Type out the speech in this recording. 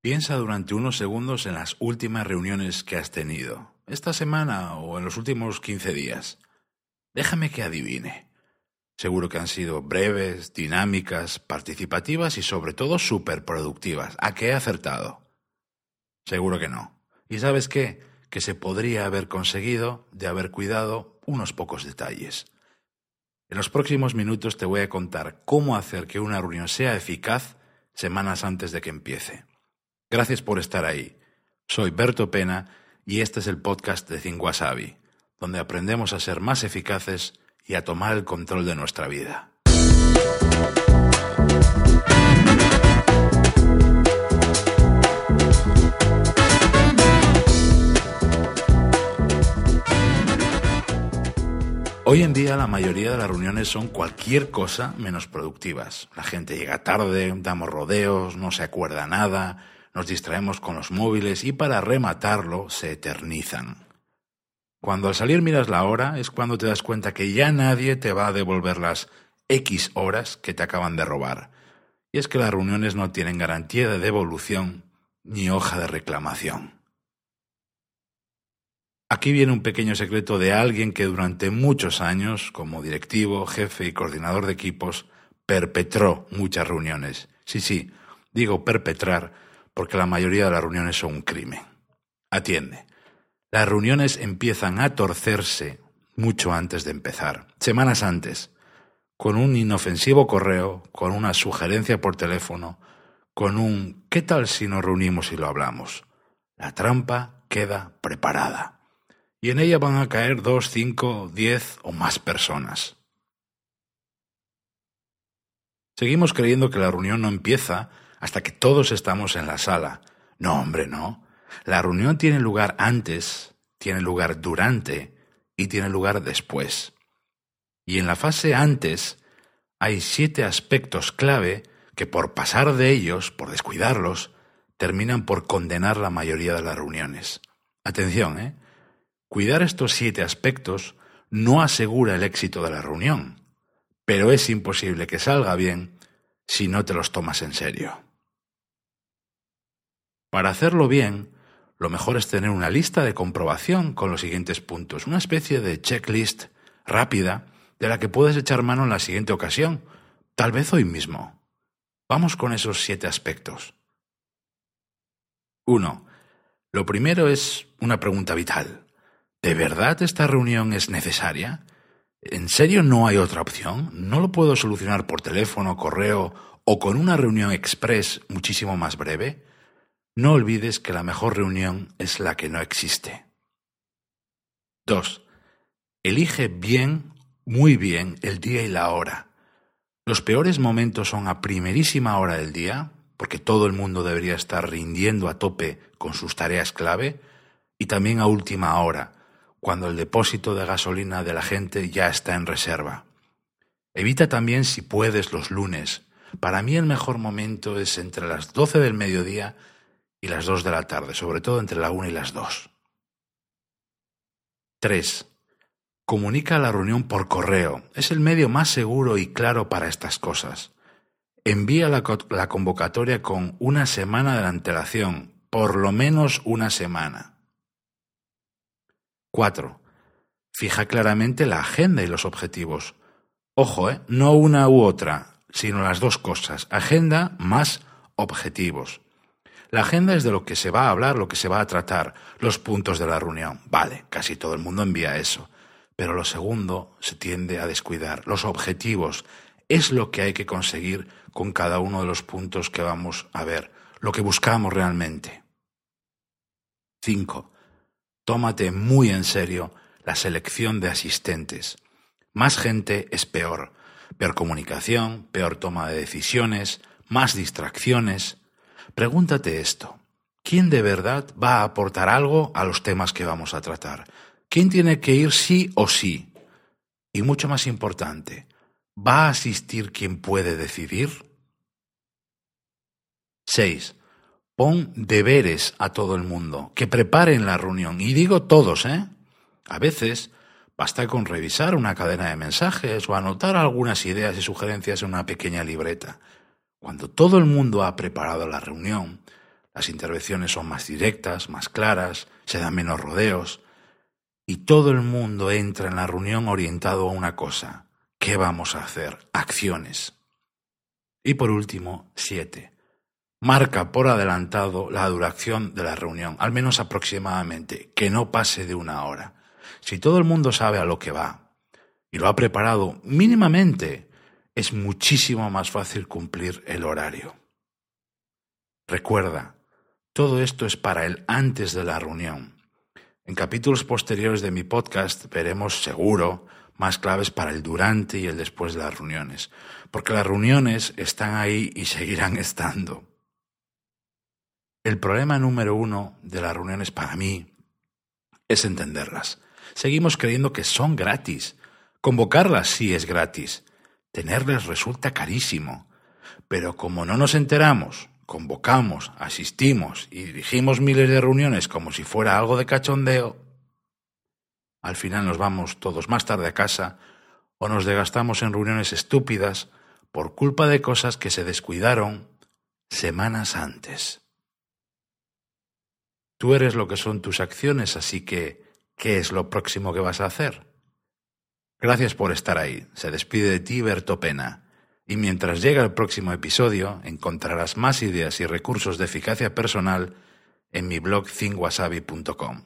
Piensa durante unos segundos en las últimas reuniones que has tenido, esta semana o en los últimos 15 días. Déjame que adivine. Seguro que han sido breves, dinámicas, participativas y sobre todo superproductivas. ¿A qué he acertado? Seguro que no. ¿Y sabes qué? Que se podría haber conseguido de haber cuidado unos pocos detalles. En los próximos minutos te voy a contar cómo hacer que una reunión sea eficaz semanas antes de que empiece. Gracias por estar ahí. Soy Berto Pena y este es el podcast de Think donde aprendemos a ser más eficaces y a tomar el control de nuestra vida. Hoy en día la mayoría de las reuniones son cualquier cosa menos productivas. La gente llega tarde, damos rodeos, no se acuerda nada, nos distraemos con los móviles y para rematarlo se eternizan. Cuando al salir miras la hora es cuando te das cuenta que ya nadie te va a devolver las X horas que te acaban de robar. Y es que las reuniones no tienen garantía de devolución ni hoja de reclamación. Aquí viene un pequeño secreto de alguien que durante muchos años, como directivo, jefe y coordinador de equipos, perpetró muchas reuniones. Sí, sí, digo perpetrar porque la mayoría de las reuniones son un crimen. Atiende. Las reuniones empiezan a torcerse mucho antes de empezar, semanas antes, con un inofensivo correo, con una sugerencia por teléfono, con un ¿qué tal si nos reunimos y lo hablamos? La trampa queda preparada. Y en ella van a caer dos, cinco, diez o más personas. Seguimos creyendo que la reunión no empieza hasta que todos estamos en la sala. No, hombre, no. La reunión tiene lugar antes, tiene lugar durante y tiene lugar después. Y en la fase antes hay siete aspectos clave que por pasar de ellos, por descuidarlos, terminan por condenar la mayoría de las reuniones. Atención, ¿eh? Cuidar estos siete aspectos no asegura el éxito de la reunión, pero es imposible que salga bien si no te los tomas en serio. Para hacerlo bien, lo mejor es tener una lista de comprobación con los siguientes puntos, una especie de checklist rápida de la que puedes echar mano en la siguiente ocasión, tal vez hoy mismo. Vamos con esos siete aspectos. 1. Lo primero es una pregunta vital. ¿De verdad esta reunión es necesaria? ¿En serio no hay otra opción? ¿No lo puedo solucionar por teléfono, correo o con una reunión express muchísimo más breve? No olvides que la mejor reunión es la que no existe. 2. Elige bien, muy bien, el día y la hora. Los peores momentos son a primerísima hora del día, porque todo el mundo debería estar rindiendo a tope con sus tareas clave, y también a última hora, cuando el depósito de gasolina de la gente ya está en reserva. Evita también si puedes los lunes. Para mí el mejor momento es entre las 12 del mediodía y las dos de la tarde, sobre todo entre la una y las dos. 3. Comunica la reunión por correo. Es el medio más seguro y claro para estas cosas. Envía la, la convocatoria con una semana de antelación, por lo menos una semana. 4. Fija claramente la agenda y los objetivos. Ojo, ¿eh? no una u otra, sino las dos cosas, agenda más objetivos. La agenda es de lo que se va a hablar, lo que se va a tratar, los puntos de la reunión. Vale, casi todo el mundo envía eso. Pero lo segundo se tiende a descuidar. Los objetivos es lo que hay que conseguir con cada uno de los puntos que vamos a ver, lo que buscamos realmente. 5. Tómate muy en serio la selección de asistentes. Más gente es peor. Peor comunicación, peor toma de decisiones, más distracciones. Pregúntate esto. ¿Quién de verdad va a aportar algo a los temas que vamos a tratar? ¿Quién tiene que ir sí o sí? Y mucho más importante, ¿va a asistir quien puede decidir? 6. Pon deberes a todo el mundo, que preparen la reunión. Y digo todos, ¿eh? A veces basta con revisar una cadena de mensajes o anotar algunas ideas y sugerencias en una pequeña libreta. Cuando todo el mundo ha preparado la reunión, Las intervenciones son más directas, más claras, se dan menos rodeos y todo el mundo entra en la reunión orientado a una cosa. ¿Qué vamos a hacer? Acciones. Y por último, siete. Marca por adelantado la duración de la reunión, al menos aproximadamente, que no pase de una hora. Si todo el mundo sabe a lo que va y lo ha preparado mínimamente, es muchísimo más fácil cumplir el horario. Recuerda, todo esto es para el antes de la reunión. En capítulos posteriores de mi podcast veremos seguro más claves para el durante y el después de las reuniones, porque las reuniones están ahí y seguirán estando. El problema número uno de las reuniones para mí es entenderlas. Seguimos creyendo que son gratis. Convocarlas sí es gratis. Tenerlas resulta carísimo. Pero como no nos enteramos, convocamos, asistimos y dirigimos miles de reuniones como si fuera algo de cachondeo, al final nos vamos todos más tarde a casa o nos desgastamos en reuniones estúpidas por culpa de cosas que se descuidaron semanas antes. Tú eres lo que son tus acciones, así que, ¿qué es lo próximo que vas a hacer? Gracias por estar ahí. Se despide de ti Berto Pena. Y mientras llega el próximo episodio, encontrarás más ideas y recursos de eficacia personal en mi blog thingwasabi.com.